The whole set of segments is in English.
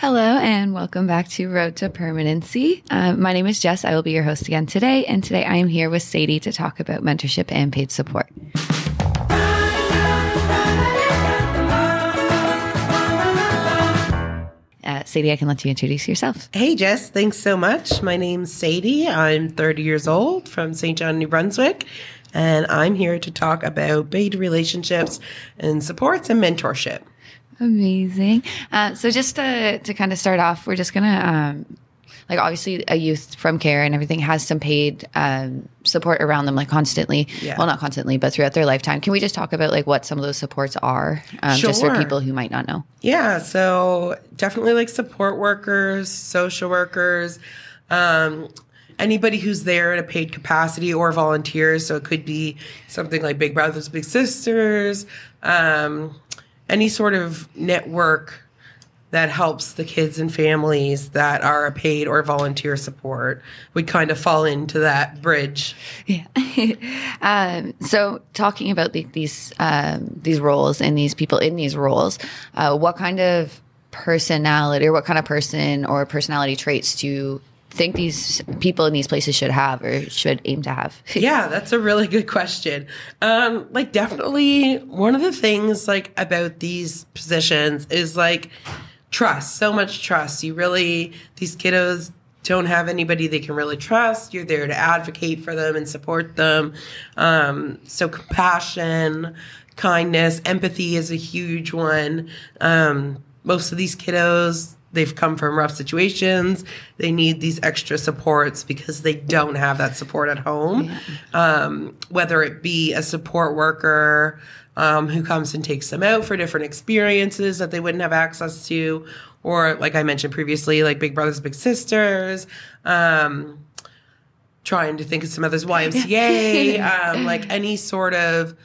Hello, and welcome back to Road to Permanency. Um, my name is Jess. I will be your host again today. And today I am here with Sadie to talk about mentorship and paid support. Uh, Sadie, I can let you introduce yourself. Hey, Jess. Thanks so much. My name's Sadie. I'm 30 years old from St. John, New Brunswick. And I'm here to talk about paid relationships and supports and mentorship. Amazing. Uh, so just to, to kind of start off, we're just going to, um, like obviously a youth from care and everything has some paid um, support around them like constantly Yeah. well not constantly but throughout their lifetime can we just talk about like what some of those supports are um, just for people who might not know Yeah, so definitely like support workers, social workers, um, anybody who's there in a paid capacity or volunteers. So it could be something like Big Brothers Big Sisters, um, any sort of network that helps the kids and families that are a paid or volunteer support would kind of fall into that bridge. Yeah. um, so, talking about the, these um, these roles and these people in these roles, uh, what kind of personality or what kind of person or personality traits do think these people in these places should have or should aim to have? yeah, that's a really good question. Um, like definitely one of the things like about these positions is like trust, so much trust. You really these kiddos don't have anybody they can really trust. You're there to advocate for them and support them. Um, so compassion, kindness, empathy is a huge one. Um, most of these kiddos they've come from rough situations. They need these extra supports because they don't have that support at home. Um, whether it be a support worker um, who comes and takes them out for different experiences that they wouldn't have access to, or like I mentioned previously, like Big Brothers Big Sisters. Um, trying to think of some others, YMCA, um, like any sort of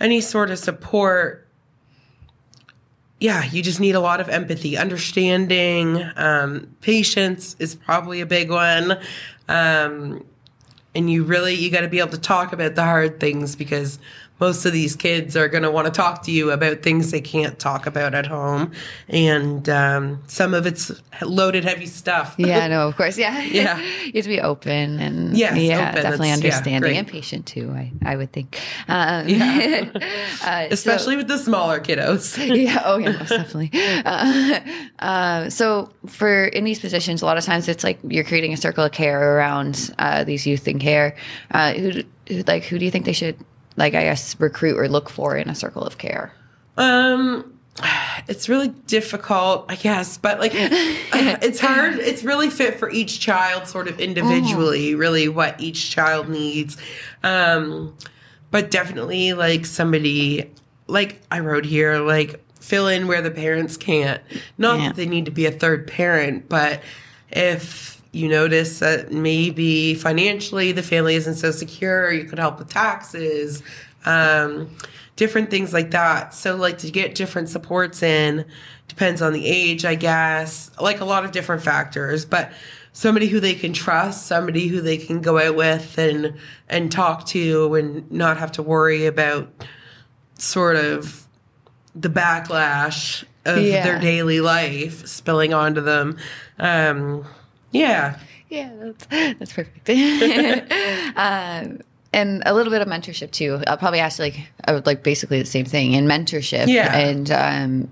any sort of support yeah, you just need a lot of empathy, understanding. Um, patience is probably a big one. Um, and you really you got to be able to talk about the hard things because most of these kids are going to want to talk to you about things they can't talk about at home and um, some of it's loaded heavy stuff Yeah, no, of course. Yeah. Yeah. you have to be open and Yes, yeah, open. definitely That's- understanding great. and patient too, I, I would think. Um, Yeah. uh, so- especially with the smaller kiddos yeah. Oh, yeah. Most definitely. Uh, uh, so, for in these positions, a lot of times it's like you're creating a circle of care around uh, these youth in care. Uh, who, who, like, who do you think they should, like, I guess, recruit or look for in a circle of care? Um, it's really difficult, I guess, but like it's hard. It's really fit for each child, sort of individually, really what each child needs. Um, but definitely like somebody like I wrote here, like fill in where the parents can't. Not Yeah. that they need to be a third parent, but if you notice that maybe financially the family isn't so secure, you could help with taxes, um, different things like that. So, like to get different supports in depends on the age, I guess, like a lot of different factors, but somebody who they can trust, somebody who they can go out with and and talk to and not have to worry about sort of the backlash of Yeah. their daily life spilling onto them. Um, yeah. Yeah, that's, that's perfect. um, and a little bit of mentorship too. I'll probably ask like I would like basically the same thing in mentorship. Yeah. and um,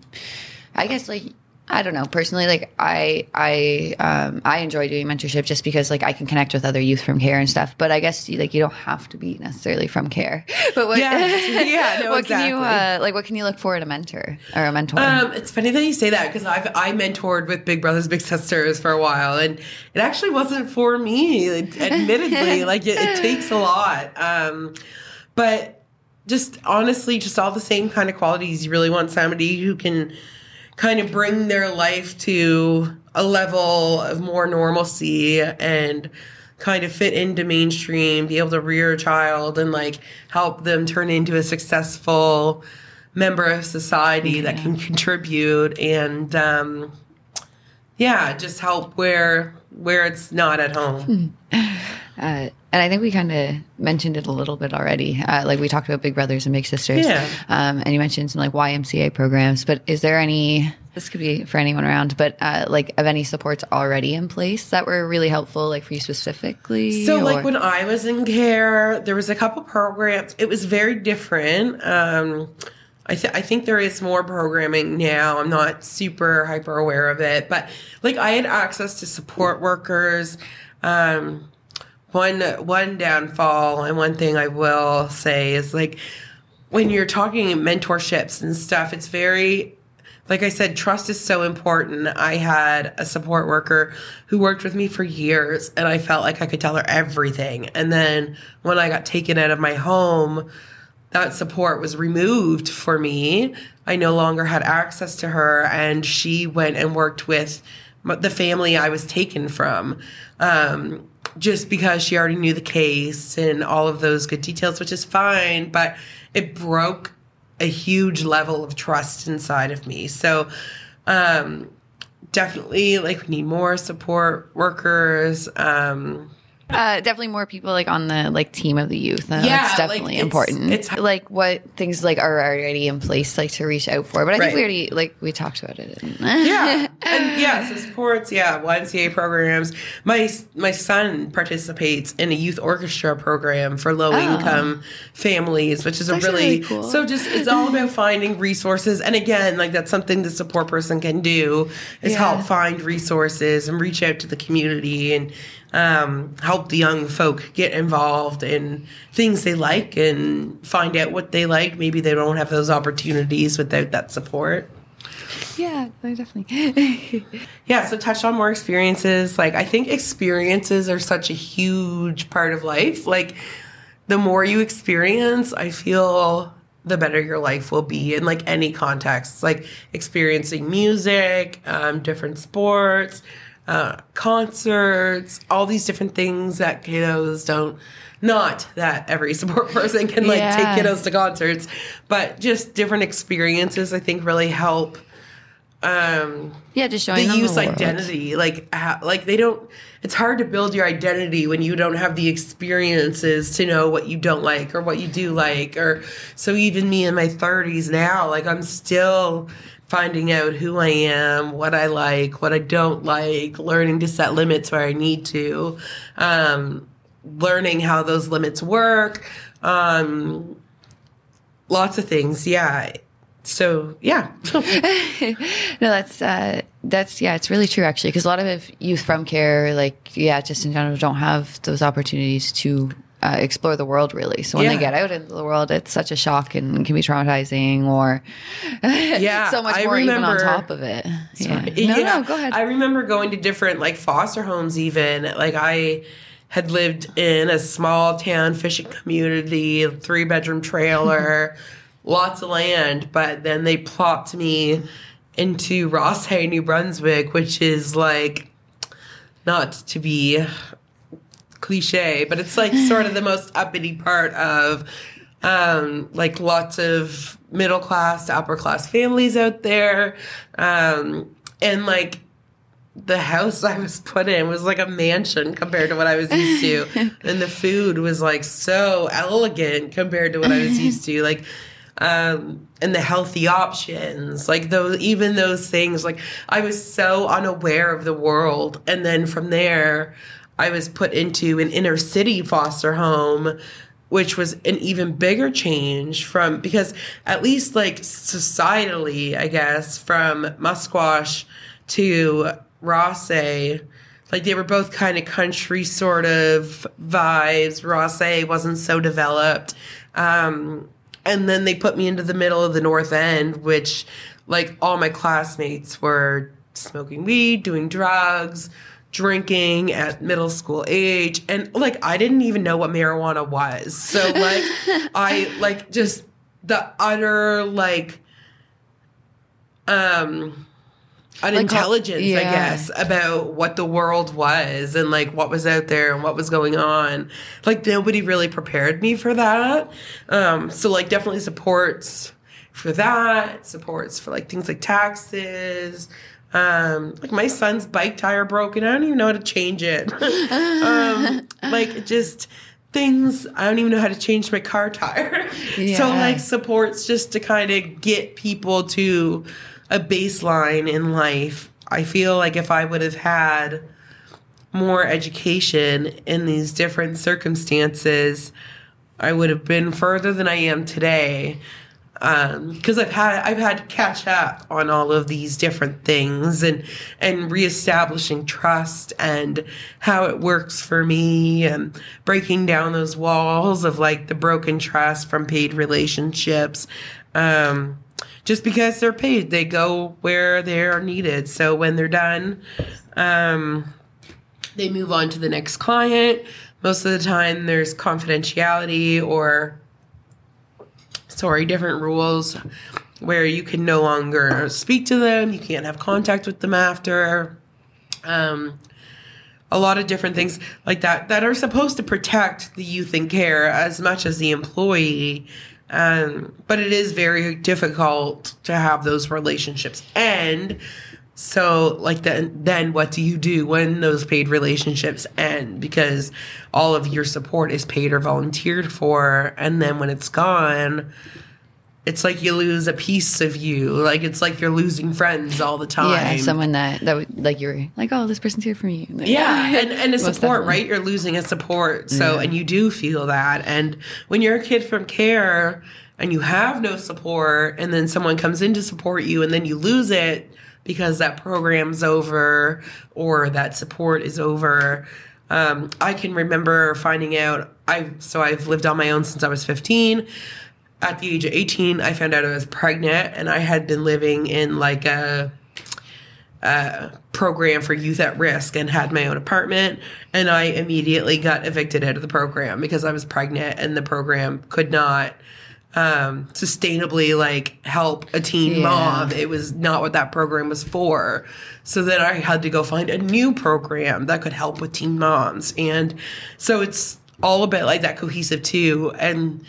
I guess like I don't know personally. Like I I um, I enjoy doing mentorship just because like I can connect with other youth from care and stuff. But I guess like you don't have to be necessarily from care. But what? Yeah. Yeah, no, what can you exactly. uh, like? What can you look for in a mentor or a mentor? Um, it's funny that you say that because I've I mentored with Big Brothers Big Sisters for a while, and it actually wasn't for me. Admittedly, like it, it takes a lot. Um, but just honestly, just all the same kind of qualities. You really want somebody who can kind of bring their life to a level of more normalcy and kind of fit into mainstream, be able to rear a child and like help them turn into a successful member of society that can contribute and um, yeah, just help where where it's not at home. Uh, and I think we kind of mentioned it a little bit already. Uh, like we talked about Big Brothers and Big Sisters. Yeah. Um, and you mentioned some like YMCA programs, but is there any this could be for anyone around, but uh, like of any supports already in place that were really helpful, like for you specifically. So, or- like when I was in care, there was a couple programs. It was very different. Um, I, th- I think there is more programming now. I'm not super hyper aware of it, but like I had access to support workers. Um, one one downfall and one thing I will say is like when you're talking mentorships and stuff, it's very like I said, trust is so important. I had a support worker who worked with me for years and I felt like I could tell her everything. And then when I got taken out of my home, that support was removed for me. I no longer had access to her and she went and worked with the family I was taken from. Um, just because she already knew the case and all of those good details, which is fine, but it broke a huge level of trust inside of me. So, um, definitely like we need more support workers. Um, Uh, definitely more people like on the like team of the youth. Uh, Yeah, that's like, definitely it's- important. it's- like what things like are already in place like to reach out for. But I Right. think we already like we talked about it. yeah, and yeah, so sports, yeah, YMCA programs. My my son participates in a youth orchestra program for low income families, which is a Oh. really, really cool. so just it's all about finding resources. And again, like that's something the support person can do is Yeah. help find resources and reach out to the community and um, help the young folk get involved in things they like and find out what they like. Maybe they don't have those opportunities without that support. yeah, definitely. Yeah, so touch on more experiences. Like I think experiences are such a huge part of life. Like the more you experience, I feel the better your life will be in like any context. Like experiencing music, um, different sports, uh, concerts, all these different things that kiddos don't. Not that every support person can like Yeah. take kiddos to concerts, but just different experiences. I think really help um yeah, just showing the them youth world. identity like ha- like they don't it's hard to build your identity when you don't have the experiences to know what you don't like or what you do like or so even me in my 30s now like i'm still finding out who i am what i like what i don't like learning to set limits where i need to um learning how those limits work um lots of things yeah so yeah No, that's uh, that's yeah, it's really true actually because a lot of youth from care, like yeah, just in general, don't have those opportunities to uh, explore the world really. So when Yeah. they get out into the world, it's such a shock and can be traumatizing, or Yeah, so much I more even on top of it. Yeah. No, Yeah. no, go ahead. I remember going to different like foster homes even. Like I had lived in a small town fishing community, three bedroom trailer, lots of land, but then they plopped me into Rothesay, New Brunswick, which is like not to be cliche, but it's like sort of the most uppity part of um, like lots of middle class to upper class families out there. Um, and like the house I was put in was like a mansion compared to what I was used to. and the food was like so elegant compared to what I was used to. Like, um, and the healthy options, like those, even those things, like I was so unaware of the world. And then from there, I was put into an inner city foster home, which was an even bigger change from because at least like societally, I guess, from Musquash to Rothesay, like they were both kind of country sort of vibes. Rothesay wasn't so developed. Um, and then they put me into the middle of the North End, which like all my classmates were smoking weed, doing drugs, drinking at middle school age. And like I didn't even know what marijuana was. So like I like just the utter like um unintelligence, I yeah. guess, about what the world was and like what was out there and what was going on. Like nobody really prepared me for that. Um, so like definitely supports for that, supports for like things like taxes. Um, like my son's bike tire broken. I don't even know how to change it. um, like just things I don't even know how to change my car tire. So like supports just to kind of get people to a baseline in life. I feel like if I would have had more education in these different circumstances, I would have been further than I am today. Because um, I've had I've had to catch up on all of these different things and and reestablishing trust and how it works for me and breaking down those walls of like the broken trust from paid relationships. Um, just because they're paid, they go where they are needed. So when they're done, um, they move on to the next client. Most of the time, there's confidentiality or, sorry, different rules where you can no longer speak to them, you can't have contact with them after. Um, a lot of different things like that that are supposed to protect the youth in care as much as the employee. Um, but it is very difficult to have those relationships and so, like then, then what do you do when those paid relationships end? Because all of your support is paid or volunteered for, and then when it's gone, it's like you lose a piece of you. Like it's like you're losing friends all the time. Yeah, someone that that would, like you're like, oh, this person's here for me. Like, yeah, and and a support, definitely. right? You're losing a support. So, and you do feel that. And when you're a kid from care and you have no support, and then someone comes in to support you, and then you lose it because that program's over or that support is over. Um, I can remember finding out I so I've lived on my own since I was 15. At the age of 18, I found out I was pregnant and I had been living in like a, a program for youth at risk and had my own apartment and I immediately got evicted out of the program because I was pregnant and the program could not um, sustainably like help a teen yeah. mom. It was not what that program was for. So then I had to go find a new program that could help with teen moms. And so it's all a bit like that cohesive too. And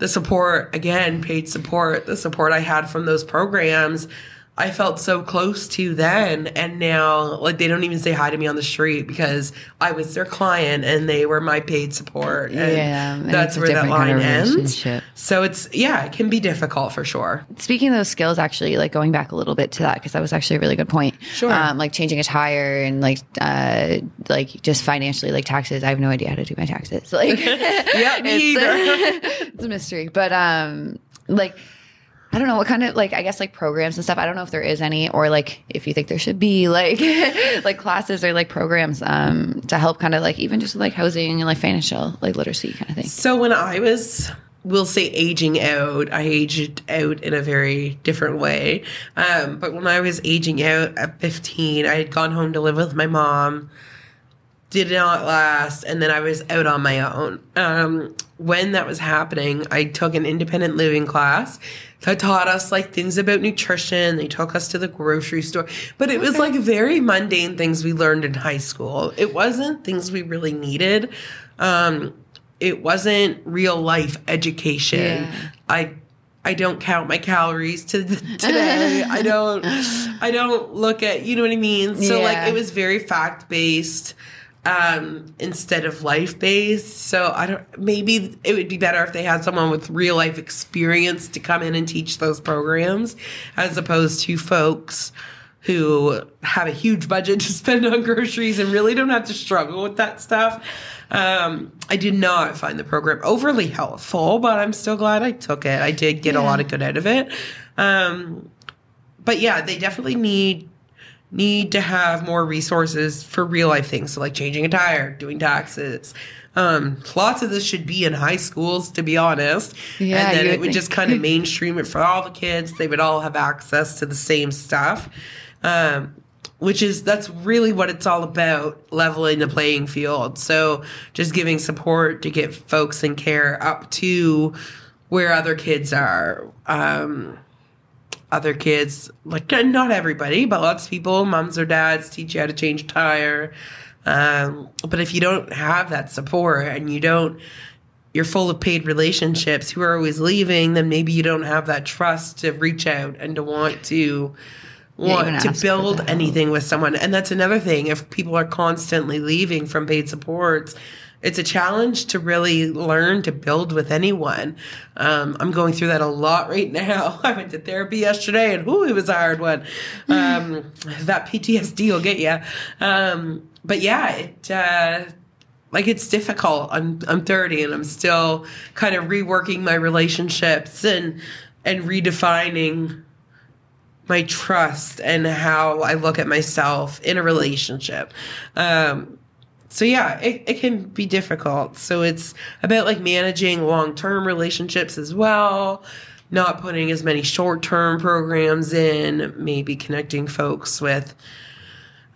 the support, again, paid support, the support I had from those programs I felt so close to then, and now like they don't even say hi to me on the street because I was their client and they were my paid support. And yeah, that's where that line kind of ends. So it's yeah, it can be difficult for sure. Speaking of those skills, actually, like going back a little bit to that because that was actually a really good point. Sure, um, like changing a tire and like uh, like just financially, like taxes. I have no idea how to do my taxes. Like, yeah, me it's, it's a mystery, but um, like I don't know what kind of like I guess like programs and stuff. I don't know if there is any or like if you think there should be like like classes or like programs um to help kind of like even just like housing and like financial like literacy kind of thing. So when I was we'll say aging out, I aged out in a very different way. Um but when I was aging out at 15, I had gone home to live with my mom. Did not last and then I was out on my own. Um when that was happening, I took an independent living class that taught us like things about nutrition. They took us to the grocery store, but it was like very mundane things we learned in high school. It wasn't things we really needed. Um, it wasn't real life education. Yeah. I I don't count my calories to today. I don't I don't look at you know what I mean. So yeah. like it was very fact based um, instead of life based. So I don't. Maybe it would be better if they had someone with real life experience to come in and teach those programs, as opposed to folks who have a huge budget to spend on groceries and really don't have to struggle with that stuff. Um, I did not find the program overly helpful, but I'm still glad I took it. I did get yeah. a lot of good out of it. Um, but yeah, they definitely need need to have more resources for real life things, so like changing a tire, doing taxes. Um, lots of this should be in high schools, to be honest. Yeah, and then it would think. just kind of mainstream it for all the kids. They would all have access to the same stuff. Um, which is that's really what it's all about leveling the playing field so just giving support to get folks in care up to where other kids are um, other kids, like not everybody, but lots of people, moms or dads, teach you how to change a tire. Um, but if you don't have that support and you don't, you're full of paid relationships who are always leaving, then maybe you don't have that trust to reach out and to want to want yeah, to build anything with someone. And that's another thing. If people are constantly leaving from paid supports, it's a challenge to really learn to build with anyone. Um, I'm going through that a lot right now. I went to therapy yesterday, and whoo, it was a hard one. Um, that PTSD will get you. Um, but yeah, it. Uh, like it's difficult. I'm I'm 30 and I'm still kind of reworking my relationships and and redefining my trust and how I look at myself in a relationship. Um, so yeah, it, it can be difficult. So it's about like managing long term relationships as well, not putting as many short term programs in, maybe connecting folks with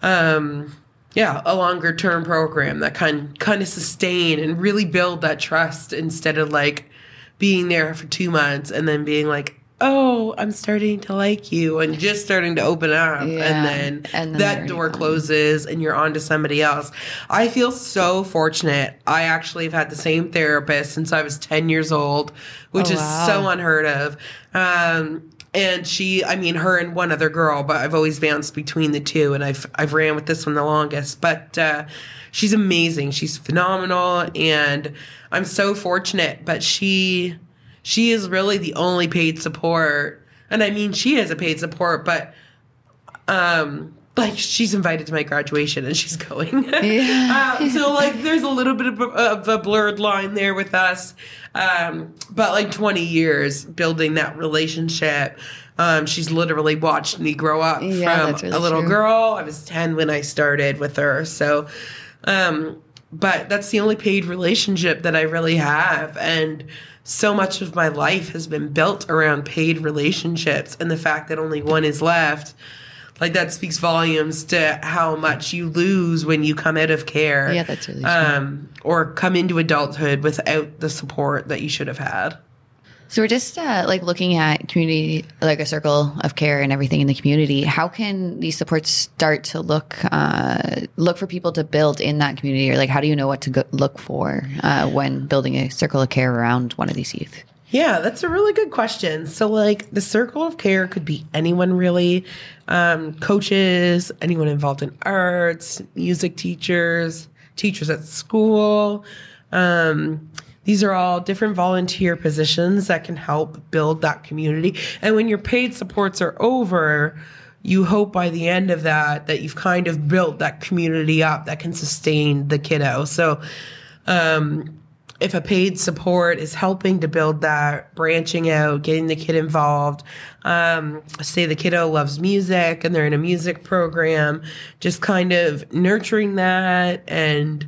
um yeah, a longer term program that can kind of sustain and really build that trust instead of like being there for two months and then being like, oh, I'm starting to like you and just starting to open up. Yeah. And then, and then that door closes and you're on to somebody else. I feel so fortunate. I actually have had the same therapist since I was 10 years old, which oh, wow. is so unheard of. Um, and she i mean her and one other girl but i've always bounced between the two and i've i've ran with this one the longest but uh, she's amazing she's phenomenal and i'm so fortunate but she she is really the only paid support and i mean she is a paid support but um like she's invited to my graduation and she's going. Yeah. uh, so like there's a little bit of, of, a blurred line there with us. Um, but like 20 years building that relationship. Um, she's literally watched me grow up yeah, from really a little true. girl. I was 10 when I started with her. So, um, but that's the only paid relationship that I really have. And so much of my life has been built around paid relationships and the fact that only one is left like that speaks volumes to how much you lose when you come out of care. Yeah, that's really true. um, or come into adulthood without the support that you should have had. So we're just uh, like looking at community, like a circle of care and everything in the community. How can these supports start to look uh, look for people to build in that community, or like how do you know what to go- look for uh, when building a circle of care around one of these youth? Yeah, that's a really good question. So, like, the circle of care could be anyone really um, coaches, anyone involved in arts, music teachers, teachers at school. Um, these are all different volunteer positions that can help build that community. And when your paid supports are over, you hope by the end of that that you've kind of built that community up that can sustain the kiddo. So, um, if a paid support is helping to build that, branching out, getting the kid involved, um, say the kiddo loves music and they're in a music program, just kind of nurturing that and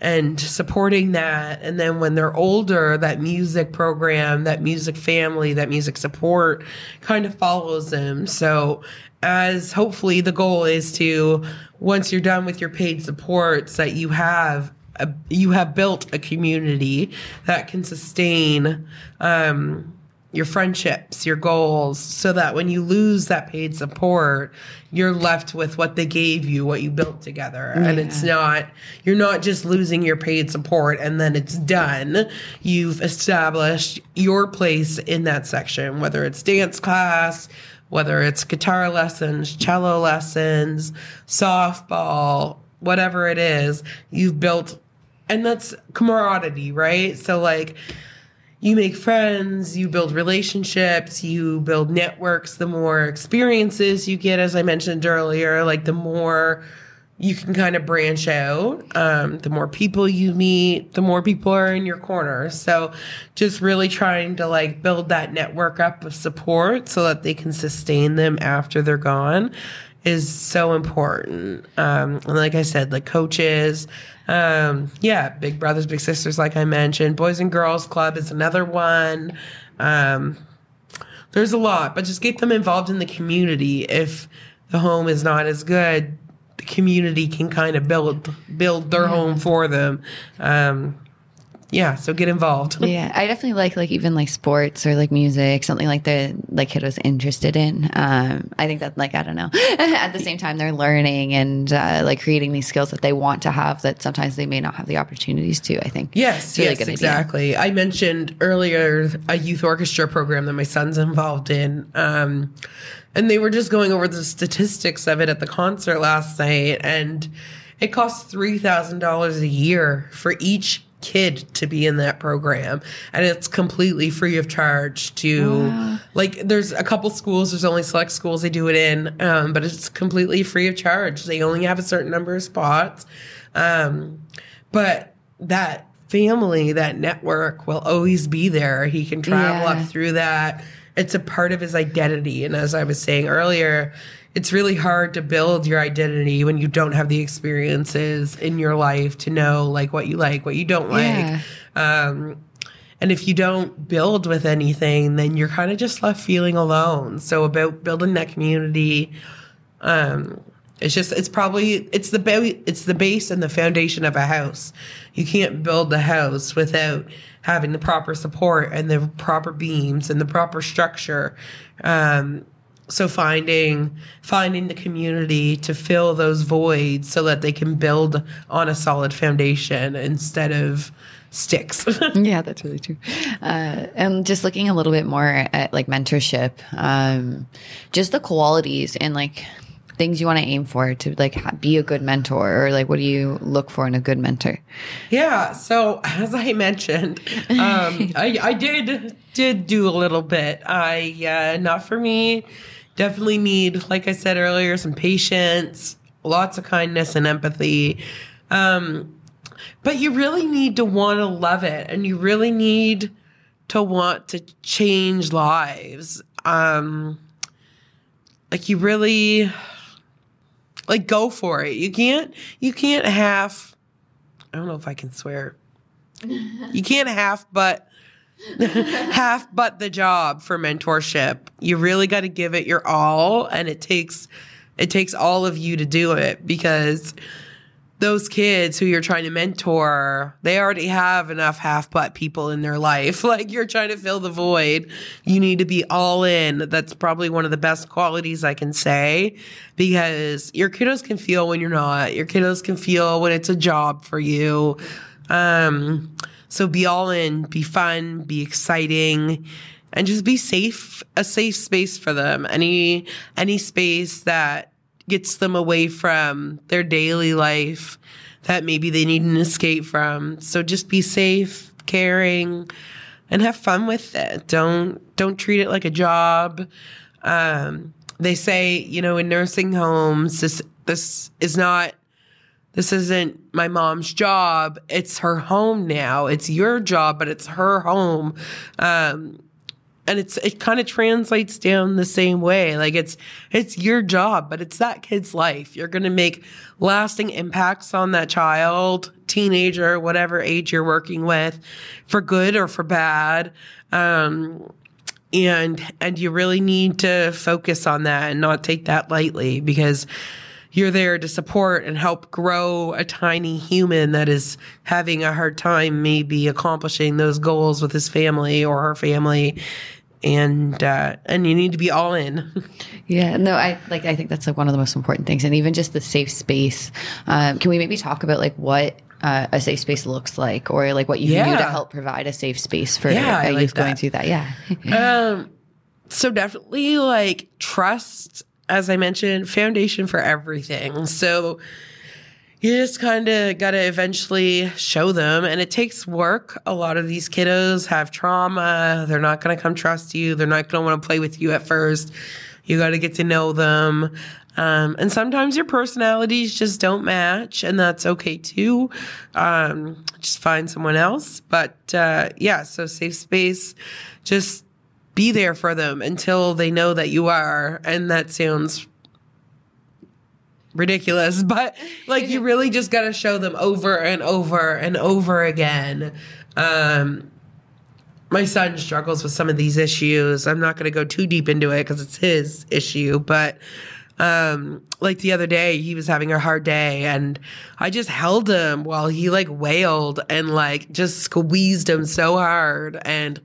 and supporting that. And then when they're older, that music program, that music family, that music support kind of follows them. So as hopefully the goal is to once you're done with your paid supports that you have a, you have built a community that can sustain um, your friendships, your goals, so that when you lose that paid support, you're left with what they gave you, what you built together. Yeah. And it's not, you're not just losing your paid support and then it's done. You've established your place in that section, whether it's dance class, whether it's guitar lessons, cello lessons, softball, whatever it is, you've built and that's camaraderie, right? So like you make friends, you build relationships, you build networks. The more experiences you get, as I mentioned earlier, like the more you can kind of branch out. Um, the more people you meet, the more people are in your corner. So just really trying to like build that network up of support so that they can sustain them after they're gone is so important. Um, and like I said, like coaches, um, yeah, big brothers, big sisters, like I mentioned. Boys and Girls Club is another one. Um, there's a lot, but just get them involved in the community. If the home is not as good, the community can kind of build build their home for them. Um, yeah, so get involved. yeah, I definitely like like even like sports or like music, something like the like kiddos interested in. Um, I think that like I don't know. At the same time, they're learning and uh, like creating these skills that they want to have that sometimes they may not have the opportunities to. I think. Yes, really yes, exactly. Idea. I mentioned earlier a youth orchestra program that my son's involved in. Um, and they were just going over the statistics of it at the concert last night and it costs $3,000 a year for each kid to be in that program. And it's completely free of charge to wow. like there's a couple schools there's only select schools they do it in um, but it's completely free of charge. They only have a certain number of spots. Um, but that family that network will always be there. He can travel yeah. up through that. It's a part of his identity. And as i was saying earlier it's really hard to build your identity when you don't have the experiences in your life to know like what you like, what you don't yeah. like. Um, and if you don't build with anything, then you're kind of just left feeling alone. So about building that community, um, it's just it's probably it's the ba- it's the base and the foundation of a house. You can't build the house without having the proper support and the proper beams and the proper structure. Um, so finding finding the community to fill those voids so that they can build on a solid foundation instead of sticks. yeah, that's really true. Uh, and just looking a little bit more at like mentorship, um, just the qualities and like things you want to aim for to like be a good mentor or like what do you look for in a good mentor yeah so as i mentioned um, I, I did did do a little bit i uh, not for me definitely need, like I said earlier, some patience, lots of kindness and empathy. Um, but you really need to want to love it and you really need to want to change lives. Um, like you really like go for it. You can't you can't half I don't know if I can swear. you can't half but half but the job for mentorship. You really got to give it your all and it takes it takes all of you to do it because those kids who you're trying to mentor, they already have enough half butt people in their life. Like you're trying to fill the void. You need to be all in. That's probably one of the best qualities I can say because your kiddos can feel when you're not. Your kiddos can feel when it's a job for you. Um, so be all in, be fun, be exciting, and just be safe, a safe space for them. Any any space that gets them away from their daily life that maybe they need an escape from. So just be safe, caring, and have fun with it. Don't don't treat it like a job. Um, they say, you know, in nursing homes, this this is not this isn't my mom's job. It's her home now. It's your job, but it's her home. Um, and it's it kind of translates down the same way. Like it's it's your job, but it's that kid's life. You're going to make lasting impacts on that child, teenager, whatever age you're working with, for good or for bad. Um, and and you really need to focus on that and not take that lightly because you're there to support and help grow a tiny human that is having a hard time maybe accomplishing those goals with his family or her family and uh, and you need to be all in. yeah, no, I like. I think that's like one of the most important things, and even just the safe space. Um, can we maybe talk about like what uh, a safe space looks like, or like what you yeah. do to help provide a safe space for yeah, a like youth going through that? Yeah. um. So definitely like trust as I mentioned, foundation for everything. So you just kind of got to eventually show them. And it takes work. A lot of these kiddos have trauma. They're not going to come trust you. They're not going to want to play with you at first. You got to get to know them. Um, and sometimes your personalities just don't match, and that's okay too. Um, just find someone else. But uh, yeah, so safe space, just be there for them until they know that you are. And that sounds ridiculous, but like you really just got to show them over and over and over again. Um, my son struggles with some of these issues. I'm not going to go too deep into it because it's his issue, but um, like the other day, he was having a hard day, and I just held him while he like wailed and like just squeezed him so hard and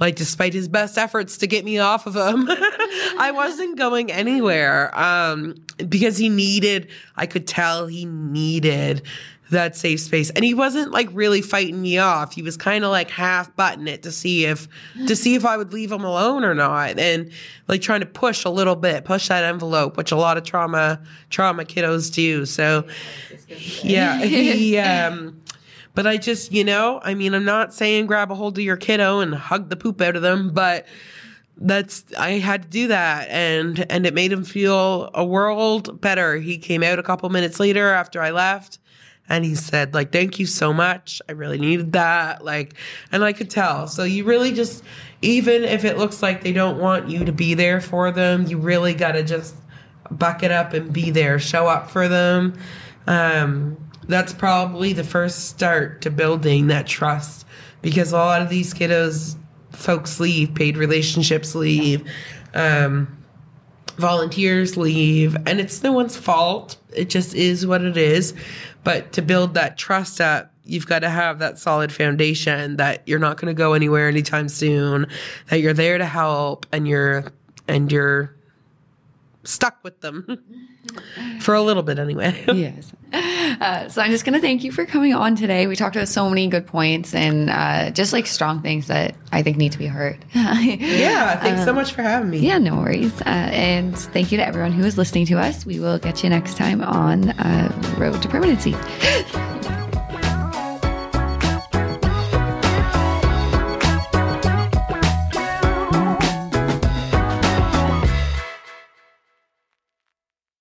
like despite his best efforts to get me off of him, I wasn't going anywhere. Um, because he needed, I could tell he needed that safe space. And he wasn't like really fighting me off. He was kind of like half button it to see if to see if I would leave him alone or not. And like trying to push a little bit, push that envelope, which a lot of trauma trauma kiddos do. So yeah, he um but I just, you know, I mean, I'm not saying grab a hold of your kiddo and hug the poop out of them, but that's I had to do that and and it made him feel a world better. He came out a couple minutes later after I left and he said like thank you so much. I really needed that like and I could tell. So you really just even if it looks like they don't want you to be there for them, you really got to just buck it up and be there, show up for them. Um that's probably the first start to building that trust. Because a lot of these kiddos folks leave paid relationships leave um, volunteers leave and it's no one's fault. It just is what it is. But to build that trust up you've got to have that solid foundation that you're not going to go anywhere anytime soon that you're there to help and you're and you're stuck with them for a little bit anyway. yes. Uh, so I'm just going to thank you for coming on today. We talked about so many good points and uh, just like strong things that I think need to be heard. yeah. Thanks um, so much for having me. Yeah, no worries. Uh, and thank you to everyone who is listening to us. We will get you next time on uh, Road to Permanency.